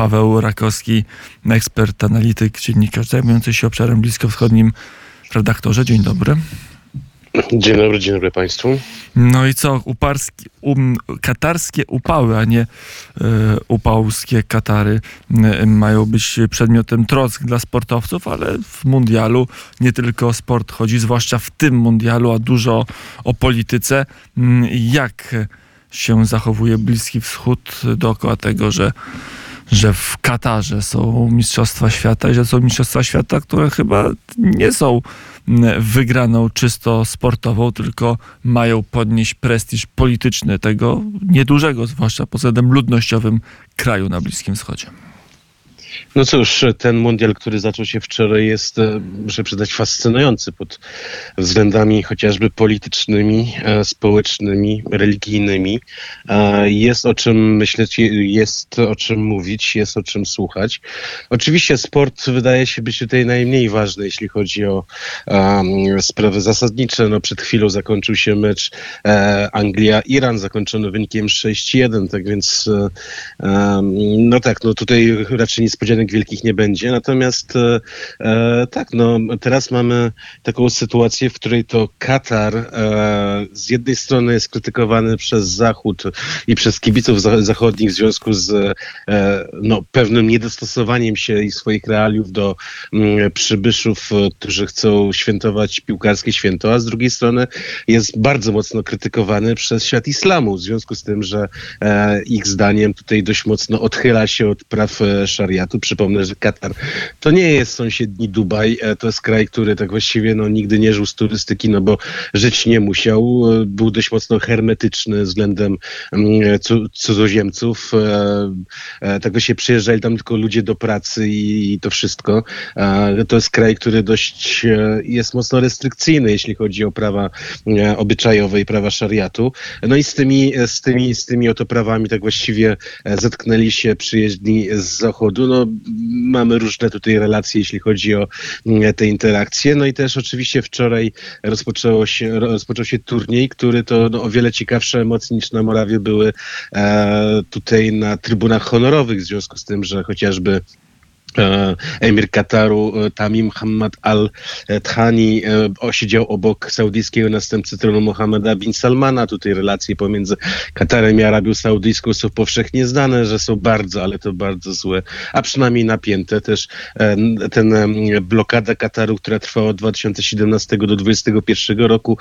Paweł Rakowski, ekspert, analityk, dziennikarz zajmujący się obszarem bliskowschodnim. Redaktorze, dzień dobry. Dzień dobry, dzień dobry Państwu. No i co, uparski, um, katarskie upały, a nie y, upałskie Katary y, mają być przedmiotem trosk dla sportowców, ale w mundialu nie tylko o sport chodzi, zwłaszcza w tym mundialu, a dużo o polityce. Y, jak się zachowuje Bliski Wschód dookoła tego, że że w Katarze są Mistrzostwa Świata i że są Mistrzostwa Świata, które chyba nie są wygraną czysto sportową, tylko mają podnieść prestiż polityczny tego niedużego, zwłaszcza pod względem ludnościowym kraju na Bliskim Wschodzie. No cóż, ten mundial, który zaczął się wczoraj, jest, e, muszę przyznać, fascynujący pod względami chociażby politycznymi, e, społecznymi, religijnymi. E, jest o czym myśleć, jest o czym mówić, jest o czym słuchać. Oczywiście sport wydaje się być tutaj najmniej ważny, jeśli chodzi o um, sprawy zasadnicze. No, przed chwilą zakończył się mecz Anglia-Iran, zakończony wynikiem 6-1, tak więc no tak, no tutaj raczej niespodziewanie niespodzianek wielkich nie będzie. Natomiast e, e, tak, no teraz mamy taką sytuację, w której to Katar e, z jednej strony jest krytykowany przez Zachód i przez kibiców zachodnich w związku z e, no, pewnym niedostosowaniem się i swoich realiów do m, mm, przybyszów, e, którzy chcą świętować piłkarskie święto, a z drugiej strony jest bardzo mocno krytykowany przez świat islamu w związku z tym, że e, ich zdaniem tutaj dość mocno odchyla się od praw szariatu. Przypomnę, że Katar to nie jest sąsiedni Dubaj, e, to jest kraj, który tak właściwie no, nigdy nie żył z turystyki, no bo żyć nie musiał. E, był dość mocno hermetyczny względem mm, cudzoziemców. E, tak właściwie przyjeżdżali tam tylko ludzie do pracy i, to wszystko. To jest kraj, który dość jest mocno restrykcyjny, jeśli chodzi o prawa obyczajowe i prawa szariatu. No i z tymi, z tymi, z tymi oto prawami tak właściwie zetknęli się przyjeźdni z zachodu. No, mamy różne tutaj relacje, jeśli chodzi o mm, te interakcje. No i też oczywiście wczoraj rozpoczęło się, rozpoczął się turniej, który to no, o wiele ciekawsze emocje niż na Morawie były e, tutaj na trybunach honorowych, w związku z tym, że chociażby emir Kataru e, Tamim Hamad al-Thani e, osiedział obok saudyjskiego następcy tronu Mohammeda bin Salmana. Tutaj relacje pomiędzy Katarem i Arabią Saudyjską są powszechnie znane, że są bardzo, ale to bardzo złe, a przynajmniej napięte. Też ten blokada Kataru, która trwała od 2017 do 2021 roku,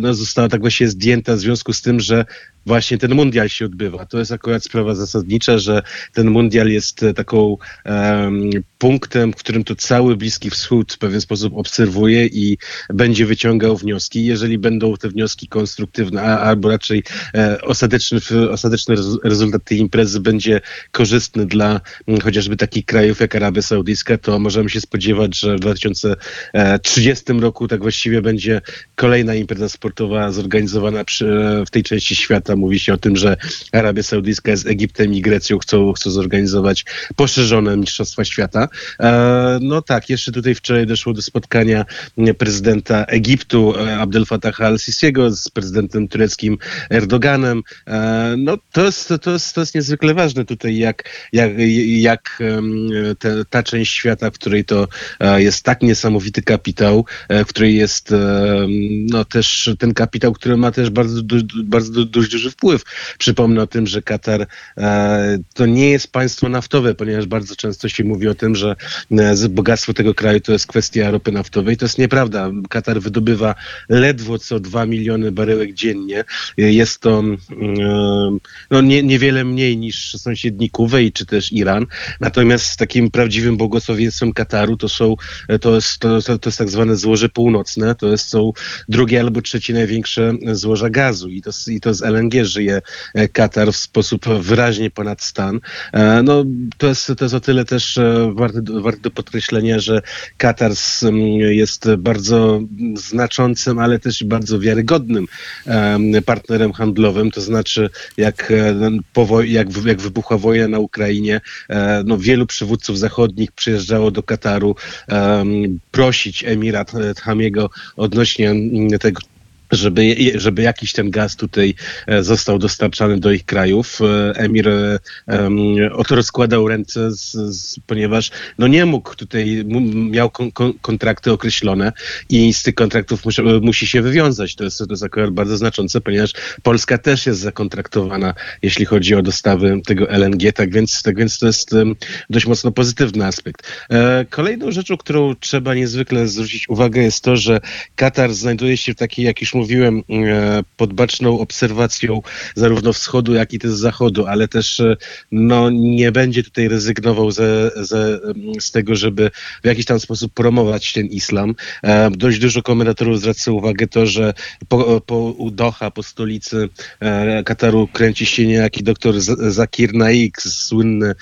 no, została tak właśnie zdjęta w związku z tym, że właśnie ten mundial się odbywa. To jest akurat sprawa zasadnicza, że ten mundial jest taką um, punktem, w którym to cały Bliski Wschód w pewien sposób obserwuje i będzie wyciągał wnioski. Jeżeli będą te wnioski konstruktywne, a, albo raczej e, ostateczny, ostateczny rezultat tej imprezy będzie korzystny dla m, chociażby takich krajów jak Arabia Saudyjska, to możemy się spodziewać, że w 2030 roku tak właściwie będzie kolejna impreza sportowa zorganizowana przy, w tej części świata. Mówi się o tym, że Arabia Saudyjska z Egiptem i Grecją chcą, chcą zorganizować poszerzone Mistrzostwa Świata. E, no tak, jeszcze tutaj wczoraj doszło do spotkania prezydenta Egiptu e, Abdel Fattah al-Sisiego z prezydentem tureckim Erdoganem. E, no to jest, to jest, to jest niezwykle ważne tutaj, jak, jak, jak te, ta część świata, w której to jest tak niesamowity kapitał, w której jest no też ten kapitał, który ma też bardzo, bardzo dość duży wpływ. Przypomnę o tym, że Katar to nie jest państwo naftowe, ponieważ bardzo często się mówi o tym, że e, bogactwo tego kraju to jest kwestia ropy naftowej. To jest nieprawda. Katar wydobywa ledwo co 2 miliony baryłek dziennie. Jest to mm, e, no, nie, niewiele mniej niż sąsiedni Kuwejt czy też Iran. Natomiast takim prawdziwym błogosławieństwem Kataru to są, e, to jest, to, to jest tak zwane złoże północne, to jest, są drugie albo trzecie największe złoża gazu i to, i to z LNG żyje Katar w sposób wyraźnie ponad stan. No, to jest, to jest o tyle też warte, warte podkreślenia, że Katar jest bardzo znaczącym, ale też bardzo wiarygodnym partnerem handlowym. To znaczy, jak, e, jak, jak wybuchła wojna na Ukrainie, e, no, wielu przywódców zachodnich przyjeżdżało do Kataru prosić Emirat Hamiego odnośnie tego żeby, żeby jakiś ten gaz tutaj e, został dostarczany do ich krajów. E, emir um, oto rozkładał ręce, z, z, ponieważ no nie mógł tutaj, miał kon, kon, kontrakty określone i z tych kontraktów musi, musi się wywiązać. To jest, to jest akurat bardzo znaczące, ponieważ Polska też jest zakontraktowana, jeśli chodzi o dostawy tego LNG, tak więc, tak więc to jest um, dość mocno pozytywny aspekt. E, kolejną rzeczą, którą trzeba niezwykle zwrócić uwagę jest to, że Katar znajduje się w takiej, jak już mówiłem, e, pod baczną obserwacją zarówno wschodu, jak i też zachodu, ale też e, no, nie będzie tutaj rezygnował ze, ze, z tego, żeby w jakiś tam sposób promować ten islam. E, dość dużo komentatorów zwraca uwagę to, że po, po Doha, po stolicy Kataru kręci się niejaki doktor Zakir Naik, słynny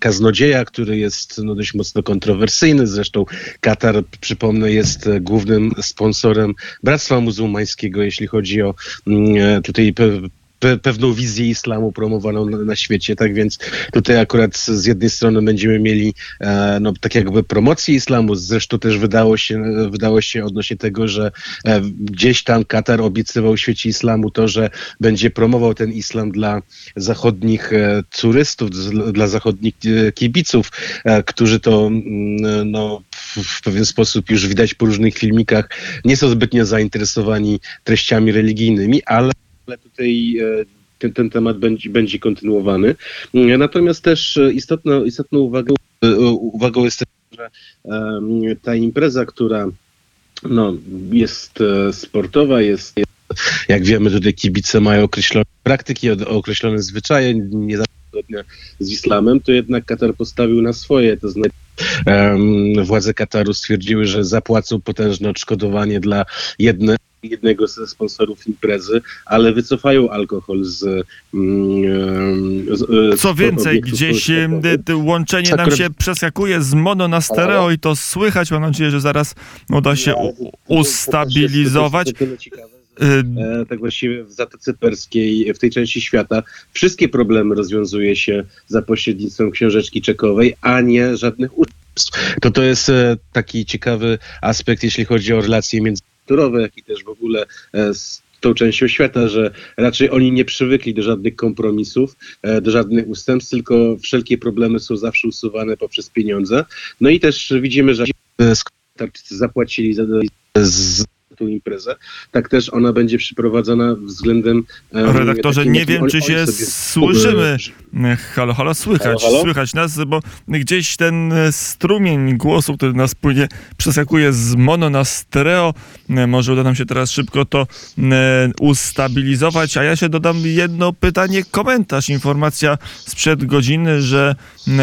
kaznodzieja, który jest no, dość mocno kontrowersyjny. Zresztą Katar, przypomnę, jest głównym sponsorem Bractwa Muzułmańskiego, jeśli chodzi o mm, e, tutaj pe pewną wizję islamu promowaną na, na, świecie, tak? Więc tutaj akurat z jednej strony będziemy mieli e, no, tak jakby promocję islamu, zresztą też wydało się, wydało się odnośnie tego, że e, gdzieś tam Katar obiecywał w świecie islamu to, że będzie promował ten islam dla zachodnich e, turystów, dla zachodnich e, kibiców, e, którzy to mm, no, w pewien sposób już widać po różnych filmikach, nie są zbytnio zainteresowani treściami religijnymi, ale ale tutaj e, ten, ten temat będzie, będzie kontynuowany. Natomiast też e, istotną, istotną uwagą, e, uwagą jest że ta impreza, która no, jest sportowa, jest, jak wiemy, tutaj kibice mają określone praktyki, określone zwyczaje, nie zgodne z islamem, to jednak Katar postawił na swoje, to znaczy um, władze Kataru stwierdziły, że zapłacą potężne odszkodowanie dla jednej jednego ze sponsorów imprezy, ale wycofają alkohol z. Mm, z, e, z Co więcej, gdzieś łączenie nam się przeskakuje z mono na stereo i to słychać. Mam nadzieję, że zaraz uda się ustabilizować. E, tak właściwie w Zatoce Perskiej, w tej części świata, wszystkie problemy rozwiązuje się za pośrednictwem książeczki czekowej, a nie żadnych to to jest e, taki ciekawy aspekt, jeśli chodzi o relacje między kulturowe, jak i też w ogóle e, z tą częścią świata, że raczej oni nie przywykli do żadnych kompromisów, e, do żadnych ustępstw, tylko wszelkie problemy są zawsze usuwane poprzez pieniądze. No i też widzimy, że zapłacili za, za tą imprezę, tak też ona będzie przeprowadzona względem... Redaktorze, takim, nie wiem, czy się słyszymy. Halo, halo, słychać, halo, halo? słychać nas, bo gdzieś ten e, strumień głosu, który nas płynie, przeskakuje z mono na stereo. E, może uda nam się teraz szybko to e, ustabilizować, a ja się dodam jedno pytanie, komentarz, informacja sprzed godziny, że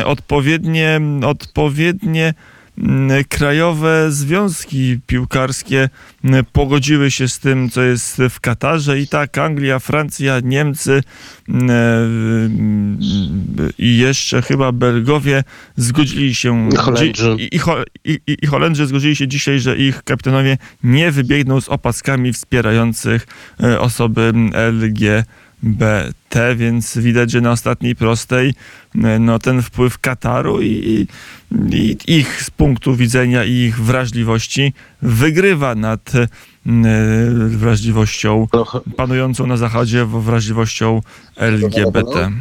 odpowiednie, odpowiednie krajowe związki piłkarskie mm, pogodziły się z tym, co jest w Katarze i tak Anglia, Francja, Niemcy mm, e, i jeszcze chyba Belgowie zgodzili się Holendrzy. I, i, i, i Holendrzy zgodzili się dzisiaj, że ich kapitanowie nie wybiegną z opaskami wspierających e, osoby LGBT. BT, więc widać, że na ostatniej prostej e, no, ten wpływ Kataru i, i, ich z punktu widzenia i ich wrażliwości wygrywa nad e, wrażliwością panującą na Zachodzie, wrażliwością LGBT.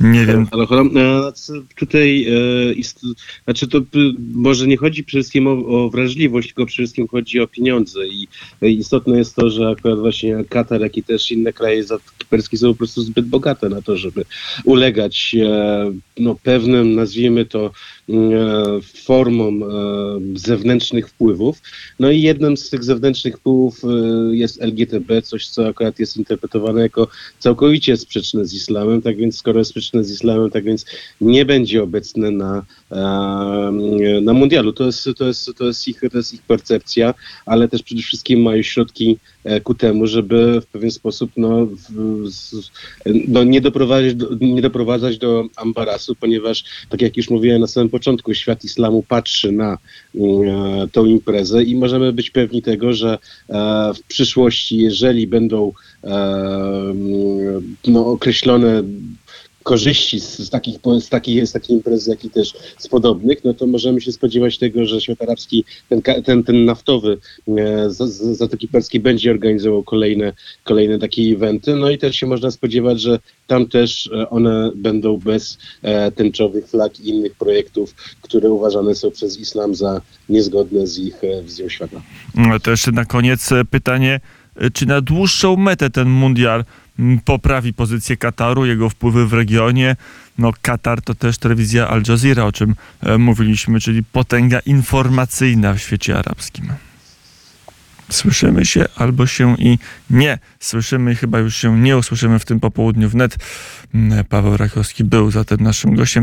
Nie wiem. Ale tutaj e, ist, znaczy to może nie chodzi przede wszystkim o, o, wrażliwość, tylko przede wszystkim chodzi o pieniądze i istotne jest to, że akurat właśnie Katar, jak i też inne kraje perskie są po prostu zbyt bogate na to, żeby ulegać e, no, pewnym, nazwijmy to, E, formą e, zewnętrznych wpływów. No i jednym z tych zewnętrznych wpływów e, jest LGTB, coś co akurat jest interpretowane jako całkowicie sprzeczne z islamem, tak więc skoro jest sprzeczne z islamem, tak więc nie będzie obecne na, na mundialu. To jest, to, jest, to, jest ich, to jest ich percepcja, ale też przede wszystkim mają środki ku temu, żeby w pewien sposób no, no nie, doprowadzać do, nie doprowadzać do ambarasu, ponieważ tak jak już mówiłem na samym początku świat islamu patrzy na e, tą imprezę i możemy być pewni tego, że e, w przyszłości, jeżeli będą e, no, określone korzyści z, z, takich, z, takiej, z takiej imprezy, jak i też z podobnych, no to możemy się spodziewać tego, że świat arabski, ten, ten, ten naftowy e, z, z Zatoki Perskiej będzie organizował kolejne, kolejne takie eventy, no i też się można spodziewać, że tam też e, one będą bez e, tęczowych flag i innych projektów, które uważane są przez islam za niezgodne z ich e, wizją świata. No, To jeszcze na koniec e, pytanie, e, czy na dłuższą metę ten mundial poprawi pozycję Kataru, jego wpływy w regionie? No Katar to też telewizja Al Jazeera, o czym e, mówiliśmy, czyli potęga informacyjna w świecie arabskim. Słyszymy się albo się i nie słyszymy, chyba już się nie usłyszymy w tym popołudniu wnet. Paweł Rakowski był zatem naszym gościem.